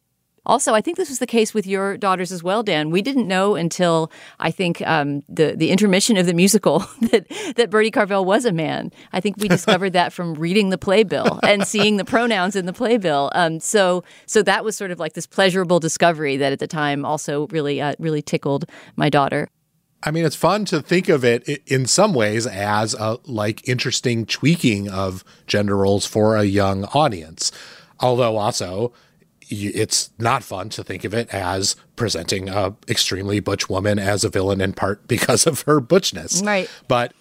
also, I think this was the case with your daughters as well, Dan. We didn't know until I think um, the the intermission of the musical <laughs> that that Bertie Carvel was a man. I think we discovered that from reading the playbill and seeing the pronouns in the playbill. Um, so so that was sort of like this pleasurable discovery that at the time also really uh, really tickled my daughter. I mean, it's fun to think of it in some ways as a like interesting tweaking of gender roles for a young audience. Although also it's not fun to think of it as presenting a extremely butch woman as a villain in part <laughs> because of her butchness. Right. But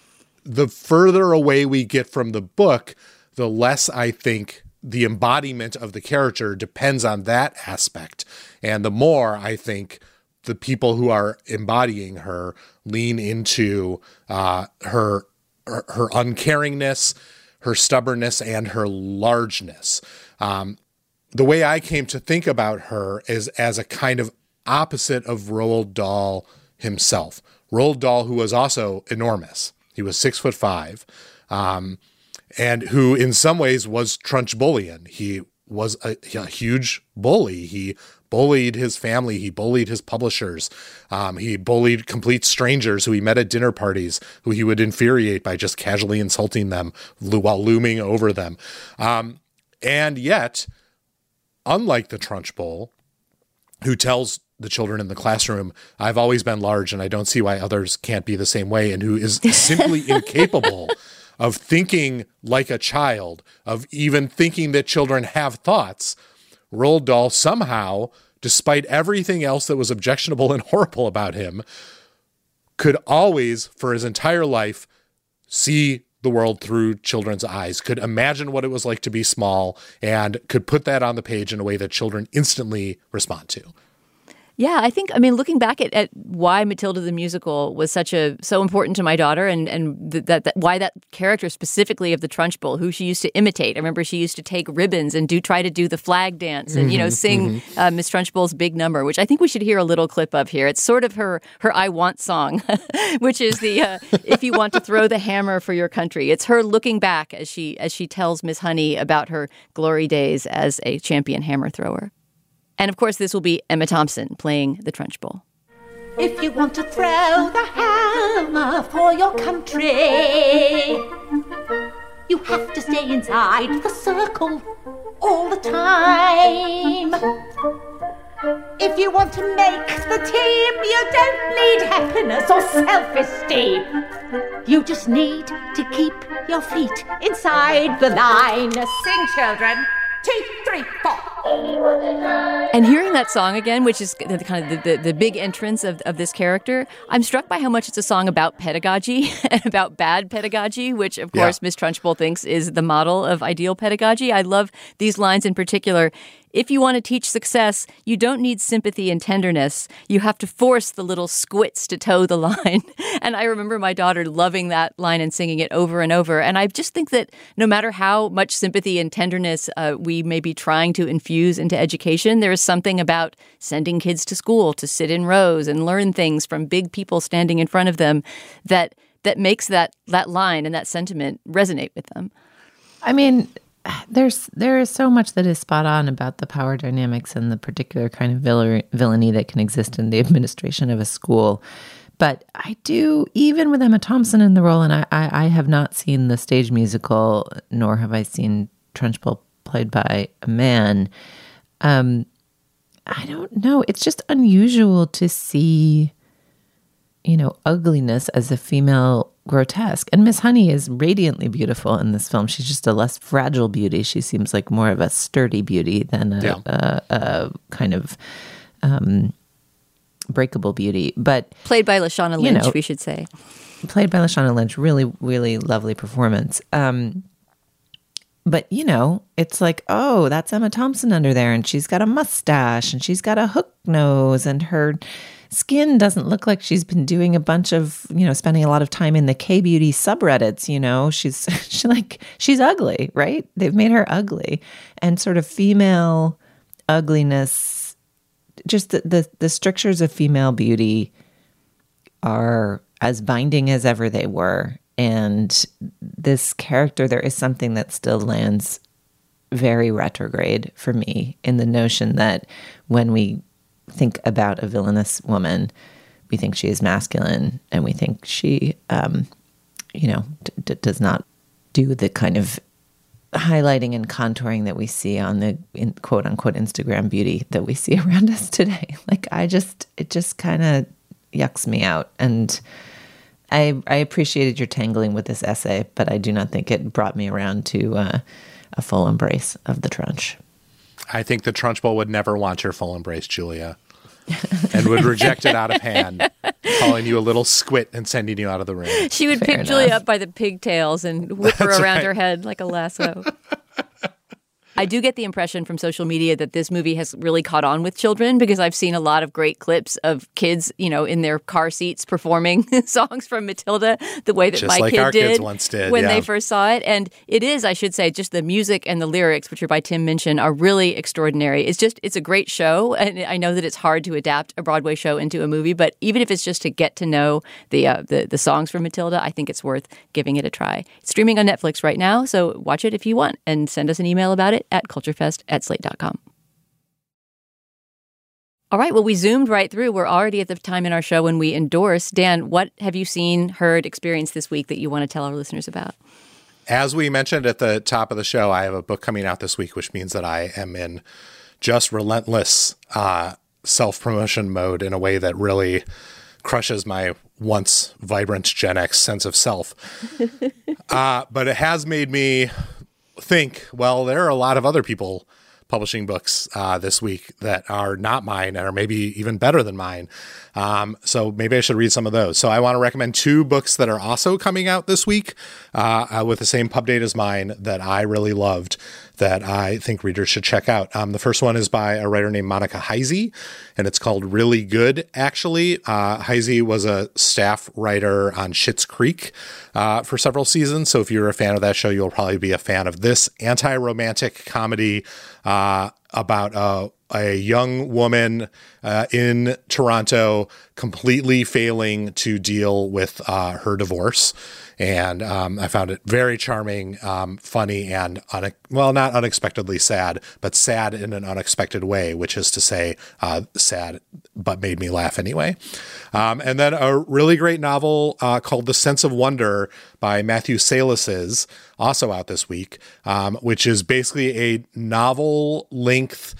the further away we get from the book, the less I think the embodiment of the character depends on that aspect. And the more I think the people who are embodying her lean into uh, her, her her uncaringness, her stubbornness, and her largeness. Um, the way I came to think about her is as a kind of opposite of Roald Dahl himself. Roald Dahl, who was also enormous, he was six foot five, um, and who in some ways was Trunchbullian. He was a, a, huge bully. He bullied his family. He bullied his publishers. Um, he bullied complete strangers who he met at dinner parties, who he would infuriate by just casually insulting them while looming over them. Um, and yet, unlike the Trunchbull, who tells the children in the classroom, I've always been large and I don't see why others can't be the same way, and who is <laughs> simply incapable of thinking like a child, of even thinking that children have thoughts, Roald Dahl somehow, despite everything else that was objectionable and <laughs> horrible about him, could always, for his entire life, see the world through children's eyes, could imagine what it was like to be small, and could put that on the page in a way that children instantly respond to. Yeah, I think I mean looking back at, at why Matilda the musical was such a so important to my daughter and and th- that, that why that character specifically of the Trunchbull who she used to imitate. I remember she used to take ribbons and do try to do the flag dance and you know Mhm, sing mhm. uh, Miss Trunchbull's big number, which I think we should hear a little clip of here. It's sort of her her I want song, <laughs> which is the uh, if you want to throw the hammer for your country. It's her looking back as she as she tells Miss Honey about her glory days as a champion hammer thrower. And of course, this will be Emma Thompson playing the Trunchbull. If you want to throw the hammer for your country, you have to stay inside the circle all the time. If you want to make the team, you don't need happiness or self esteem. You just need to keep your feet inside the line. Sing, children. Two, three, four. And hearing that song again, which is the, kind of the, the, the big entrance of, of this character, I'm struck by how much it's a song about pedagogy <laughs> and about bad pedagogy, which of Yeah. course Miss Trunchbull thinks is the model of ideal pedagogy. I love these lines in particular. If you want to teach success, you don't need sympathy and tenderness. You have to force the little squits to toe the <laughs> line. And I remember my daughter loving that line and singing it over and over. And I just think that no matter how much sympathy and tenderness uh, we may be trying to infuse into education, there is something about sending kids to school to sit in rows and learn things from big people standing in front of them that that makes that that line and that sentiment resonate with them. I mean, there's there is so much that is spot on about the power dynamics and the particular kind of vill- villainy that can exist in the administration of a school. But I do, even with Emma Thompson in the role, and I, I, I have not seen the stage musical, nor have I seen Trunchbull played by a man. Um, I don't know. It's just unusual to see you know, ugliness as a female grotesque. And Miss Honey is radiantly beautiful in this film. She's just a less fragile beauty. She seems like more of a sturdy beauty than a, Yeah. a, a kind of um, breakable beauty. But Played by Lashana you Lynch, know, we should say. played by Lashana Lynch. Really, really lovely performance. Um, but you know, it's like, oh, that's Emma Thompson under there, and she's got a mustache, and she's got a hook nose, and her skin doesn't look like she's been doing a bunch of, you know, spending a lot of time in the K beauty subreddits. You know, she's <laughs> she like she's ugly, right? They've made her ugly, and sort of female ugliness. Just the the, the strictures of female beauty are as binding as ever they were. And this character, there is something that still lands very retrograde for me in the notion that when we think about a villainous woman, we think she is masculine and we think she, um, you know, d- d- does not do the kind of highlighting and contouring that we see on the in, quote unquote Instagram beauty that we see <laughs> around us today. <laughs> Like, I just, it just kind of yucks me out. And I, I appreciated your tangling with this essay, but I do not think it brought me around to uh, a full embrace of the trunch. I think the Trunchbull would never want your full embrace, Julia, and would reject it out of hand, calling you a little squit and sending you out of the room. She would Fair pick Julia up by the pigtails and whip her around right. her head like a lasso. I do get the impression from social media that this movie has really caught on with children because I've seen a lot of great clips of kids, you know, in their car seats performing <laughs> songs from Matilda the way that Just my like kid our did kids once did, when yeah. they first saw it. And it is, I should say, just the music and the lyrics, which are by Tim Minchin, are really extraordinary. It's just, it's a great show. And I know that it's hard to adapt a Broadway show into a movie, but even if it's just to get to know the, uh, the, the songs from Matilda, I think it's worth giving it a try. It's streaming on Netflix right now, so watch it if you want and send us an email about it at culturefest at slate.com. All right, well, we zoomed right through. We're already at the time in our show when we endorse. Dan, what have you seen, heard, experienced this week that you want to tell our listeners about? As we mentioned at the top of the show, I have a book coming out this week, which means that I am in just relentless uh, self promotion mode in a way that really crushes my once vibrant Gen X sense of self. <laughs> uh, but it has made me think well, there are a lot of other people publishing books uh, this week that are not mine and are maybe even better than mine. Um, so maybe I should read some of those. So I want to recommend two books that are also coming out this week uh, uh, with the same pub date as mine that I really loved that I think readers should check out. Um, the first one is by a writer named Monica Heisey, and it's called Really Good, actually. Uh, Heisey was a staff writer on Schitt's Creek uh, for several seasons. So if you're a fan of that show, you'll probably be a fan of this anti romantic comedy uh, about a, a young woman uh, in Toronto completely failing to deal with uh, her divorce. And um, I found it very charming, um, funny, and une- well, not unexpectedly sad, but sad in an unexpected way, which is to say, uh, sad, but made me laugh anyway. Um, and then a really great novel uh, called The Sense of Wonder by Matthew Salesses, also out this week, um, which is basically a novel length.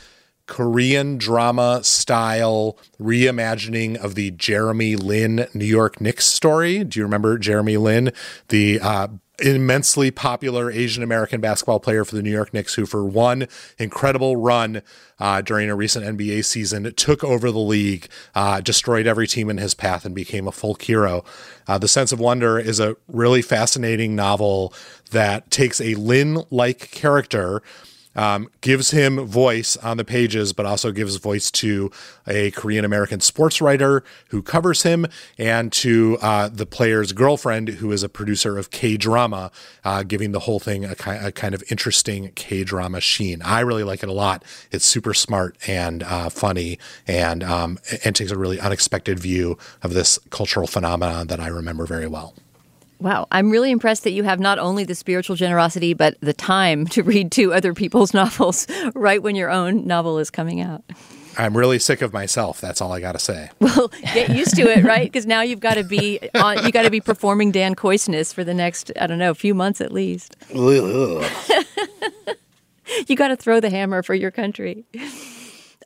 Korean drama style reimagining of the Jeremy Lin New York Knicks story. Do you remember Jeremy Lin, the uh, immensely popular Asian American basketball player for the New York Knicks, who for one incredible run uh, during a recent NBA season took over the league, uh, destroyed every team in his path, and became a folk hero. Uh, the Sense of Wonder is a really fascinating novel that takes a Lin like character um, gives him voice on the pages, but also gives voice to a Korean American sports writer who covers him and to uh, the player's girlfriend, who is a producer of K drama, uh, giving the whole thing a, ki- a, kind of interesting K drama sheen. I really like it a lot. It's super smart and uh, funny and, um, and takes a really unexpected view of this cultural phenomenon that I remember very well. Wow. I'm really impressed that you have not only the spiritual generosity, but the time to read two other people's <laughs> novels right when your own novel is coming out. I'm really sick of myself. That's all I got to say. Well, get used to it, <laughs> right? Because now you've got to be on, you got to be performing Dan Koisness for the next, I don't know, few months at least. <laughs> you got to throw the hammer for your country.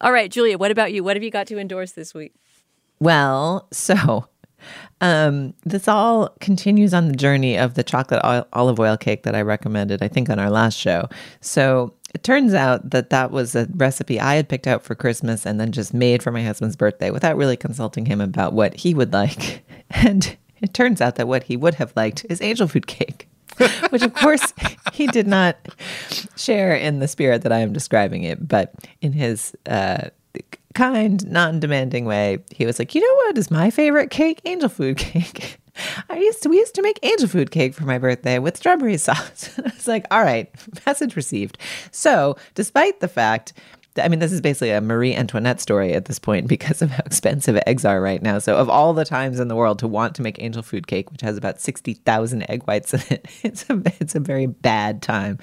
All right, Julia, what about you? What have you got to endorse this week? Well, so um, this all continues on the journey of the chocolate olive oil cake that I recommended, I think, on our last show. So it turns out that that was a recipe I had picked out for Christmas and then just made for my husband's birthday without really consulting him about what he would like. <laughs> And it turns out that what he would have liked is angel food cake. <laughs> Which, of course, he did not share in the spirit that I am describing it, but in his uh, kind, non demanding way, he was like, You know what is my favorite cake? Angel food cake. <laughs> I used to, we used to make angel food cake for my birthday with strawberry <laughs> sauce. <laughs> I was like, all right, message received. So, despite the fact I mean, this is basically a Marie Antoinette story at this point <laughs> because of how expensive eggs are right now. So, of all the times in the world to want to make angel food cake, which has about 60,000 egg whites in it, <laughs> it's a, it's a very bad time.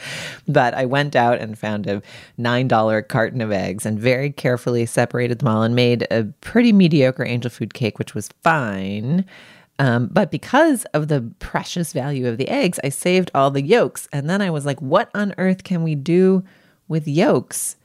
But I went out and found a $9 carton of eggs and very carefully separated them all and made a pretty mediocre angel food cake, which was fine. Um, but because of the precious value of the eggs, I saved all the yolks. And then I was like, what on earth can we do with yolks?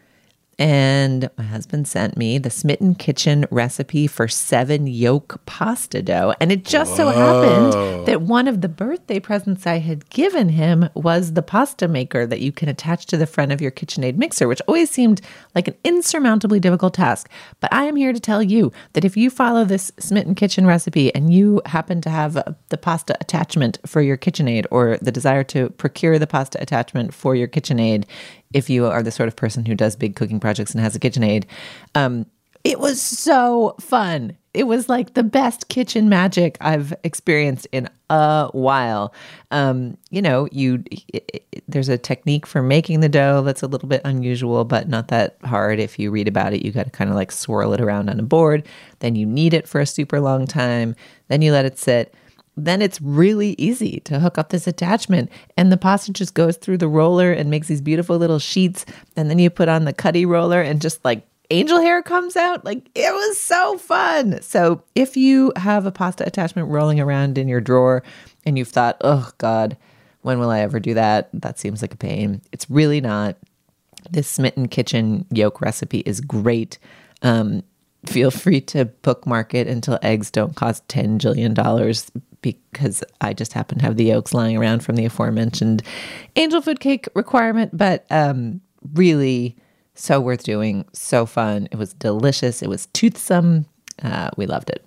And my husband sent me the Smitten Kitchen recipe for seven yolk pasta dough. And it just so happened that one of the birthday presents I had given him was the pasta maker that you can attach to the front of your KitchenAid mixer, which always seemed like an insurmountably difficult task. But I am here to tell you that if you follow this Smitten Kitchen recipe and you happen to have the pasta attachment for your KitchenAid or the desire to procure the pasta attachment for your KitchenAid, if you are the sort of person who does big cooking projects and has a KitchenAid. Um, it was so fun. It was like the best kitchen magic I've experienced in a while. Um, you know, you it, it, there's a technique for making the dough that's a little bit unusual, but not that hard. If you read about it, you got to kind of like swirl it around on a board. Then you knead it for a super long time. Then you let it sit then it's really easy to hook up this attachment. And the pasta just goes through the roller and makes these beautiful little sheets. And then you put on the cutty roller and just like angel hair comes out. Like it was so fun. So if you have a pasta attachment rolling around in your drawer and you've thought oh god when will i ever do that? That seems like a pain. It's really not. This smitten kitchen yolk recipe is great. Um, feel free to bookmark it until eggs don't cost $10 jillion because I just happen to have the yolks lying around from the aforementioned angel food cake requirement. But um, really, so worth doing, so fun. It was delicious, it was toothsome. Uh, we loved it.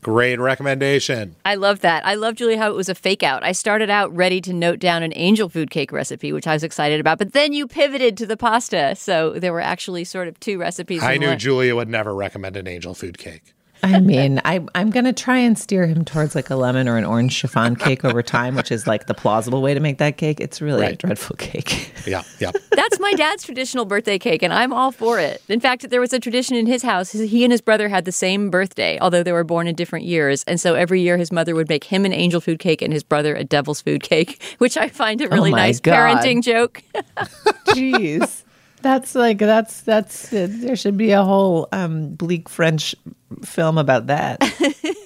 Great recommendation. I love that. I love, Julia, how it was a fake out. I started out ready to note down an angel food cake recipe, which I was excited about, but then you pivoted to the pasta. So there were actually sort of two recipes. I knew one. Julia would never recommend an angel food cake. I mean, I, I'm going to try and steer him towards like a lemon or an orange chiffon cake over time, which is like the plausible way to make that cake. It's really a dreadful cake. Yeah, yeah. <laughs> That's my dad's traditional birthday cake, and I'm all for it. In fact, there was a tradition in his house. He and his brother had the same birthday, although they were born in different years. And so every year, his mother would make him an angel food cake and his brother a devil's food cake, <laughs> which I find a oh really my nice God. parenting joke. <laughs> Jeez. That's like that's that's there should be a whole um, bleak French film about that. <laughs>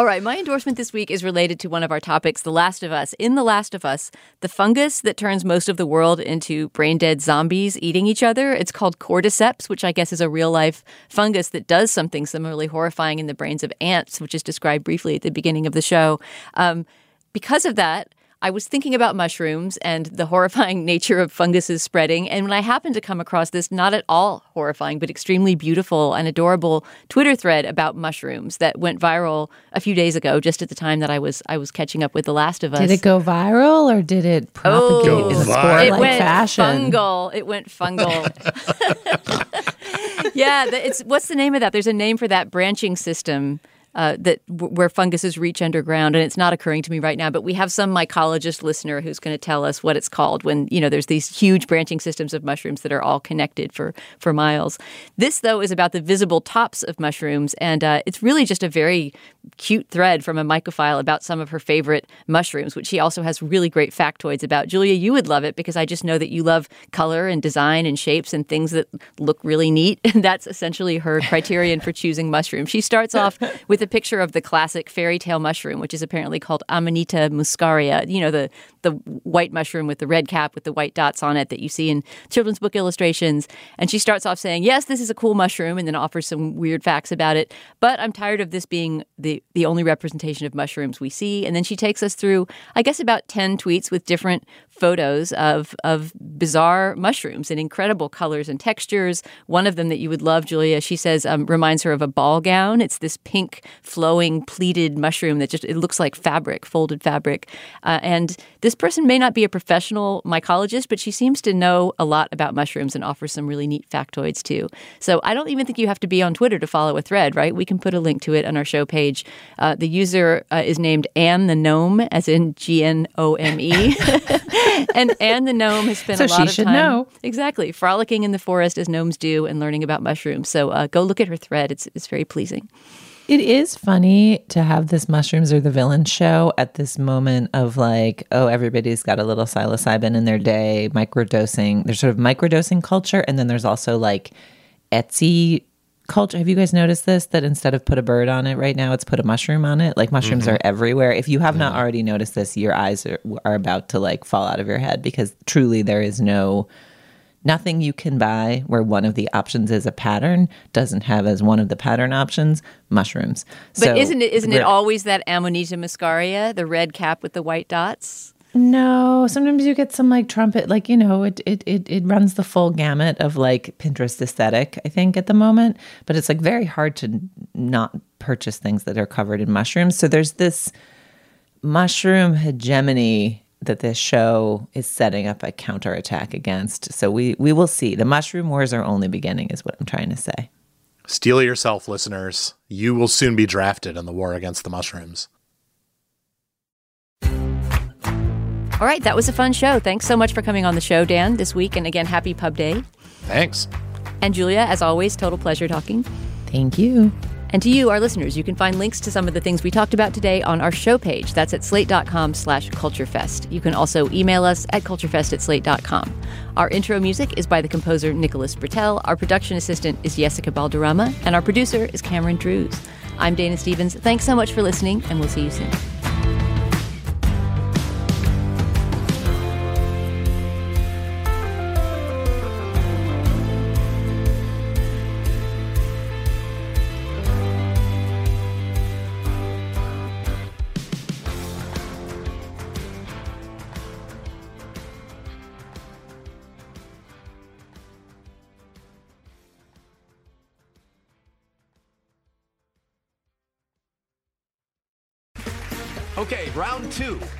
All right, my endorsement this week is related to one of our topics, The Last of Us. In The Last of Us, the fungus that turns most of the world into brain dead zombies eating each other, it's called cordyceps, which I guess is a real life fungus that does something similarly horrifying in the brains of ants, which is described briefly at the beginning of the show. Um, because of that, I was thinking about mushrooms and the horrifying <laughs> nature of funguses spreading. And when I happened to come across this not at all horrifying, but extremely beautiful and adorable Twitter thread about mushrooms that went viral a few days ago, just at the time that I was I was catching up with The Last of Us. Did it go viral or did it oh, propagate Oh, in a it sport-like went fashion? fungal. It went fungal. <laughs> <laughs> yeah, it's what's the name of that? There's a name for that branching system. Uh, that where funguses reach underground, and it's not occurring to me right now. But we have some mycologist listener who's going to tell us what it's called when you know there's these huge branching systems of mushrooms that are all connected for for miles. This though is about the visible tops of mushrooms, and uh, it's really just a very cute thread from a mycophile about some of her favorite mushrooms, which she also has really great factoids about. Julia, you would love it because I just know that you love color and design and shapes and things that look really neat. <laughs> And that's essentially her criterion for choosing mushrooms. She starts off with a picture of the classic fairy tale mushroom, which is apparently called Amanita muscaria, you know, the, the white mushroom with the red cap with the white dots on it that you see in children's book illustrations. And she starts off saying, Yes, this is a cool mushroom, and then offers some weird facts about it. But I'm tired of this being the, the only representation of mushrooms we see. And then she takes us through, I guess, about 10 tweets with different photos of, of bizarre mushrooms in incredible colors and textures. One of them that you would love, Julia, she says um, reminds her of a ball gown. It's this pink, flowing, pleated mushroom that just it looks like fabric, folded fabric. Uh, and this person may not be a professional mycologist, but she seems to know a lot about mushrooms and offers some really neat factoids too. So I don't even think you have to be on Twitter to follow a thread, right? We can put a link to it on our show page. Uh, the user uh, is named Anne the Gnome, as in G N O M E. <laughs> and Anne the gnome has spent So a lot she of should time know. exactly frolicking in the forest as gnomes do and learning about mushrooms. So uh, go look at her thread; it's it's very pleasing. It is funny to have this mushrooms or the villain show at this moment of like, oh, everybody's got a little psilocybin in their day, microdosing. There's sort of microdosing culture, and then there's also like Etsy culture. Have you guys noticed this? That instead of put a bird on it right now, it's put a mushroom on it. Like mushrooms Mhm. are everywhere. If you have not already noticed this, your eyes are, are about to like fall out of your head because truly there is no nothing you can buy where one of the options is a pattern doesn't have as one of the pattern options mushrooms. But So isn't it isn't it always that Amanita muscaria, the red cap with the white dots? No, sometimes you get some like trumpet, like you know, it it it it runs the full gamut of like Pinterest aesthetic. I think at the moment, but it's like very hard to not purchase things that are covered in mushrooms. So there's this mushroom hegemony that this show is setting up a counterattack against. So we we will see. The mushroom wars are only beginning, is what I'm trying to say. Steel yourself, listeners. You will soon be drafted in the war against the mushrooms. All right, that was a fun show. Thanks so much for coming on the show, Dan, this week, and again, happy Pub Day. Thanks. And Julia, as always, total pleasure talking. Thank you. And to you, our listeners, you can find links to some of the things we talked about today on our show page. That's at slate.com slash culturefest. You can also email us at culturefest at slate.com. Our intro music is by the composer Nicholas Britell. Our production assistant is Jessica Balderrama. And our producer is Cameron Drews. I'm Dana Stevens. Thanks so much for listening, and we'll see you soon.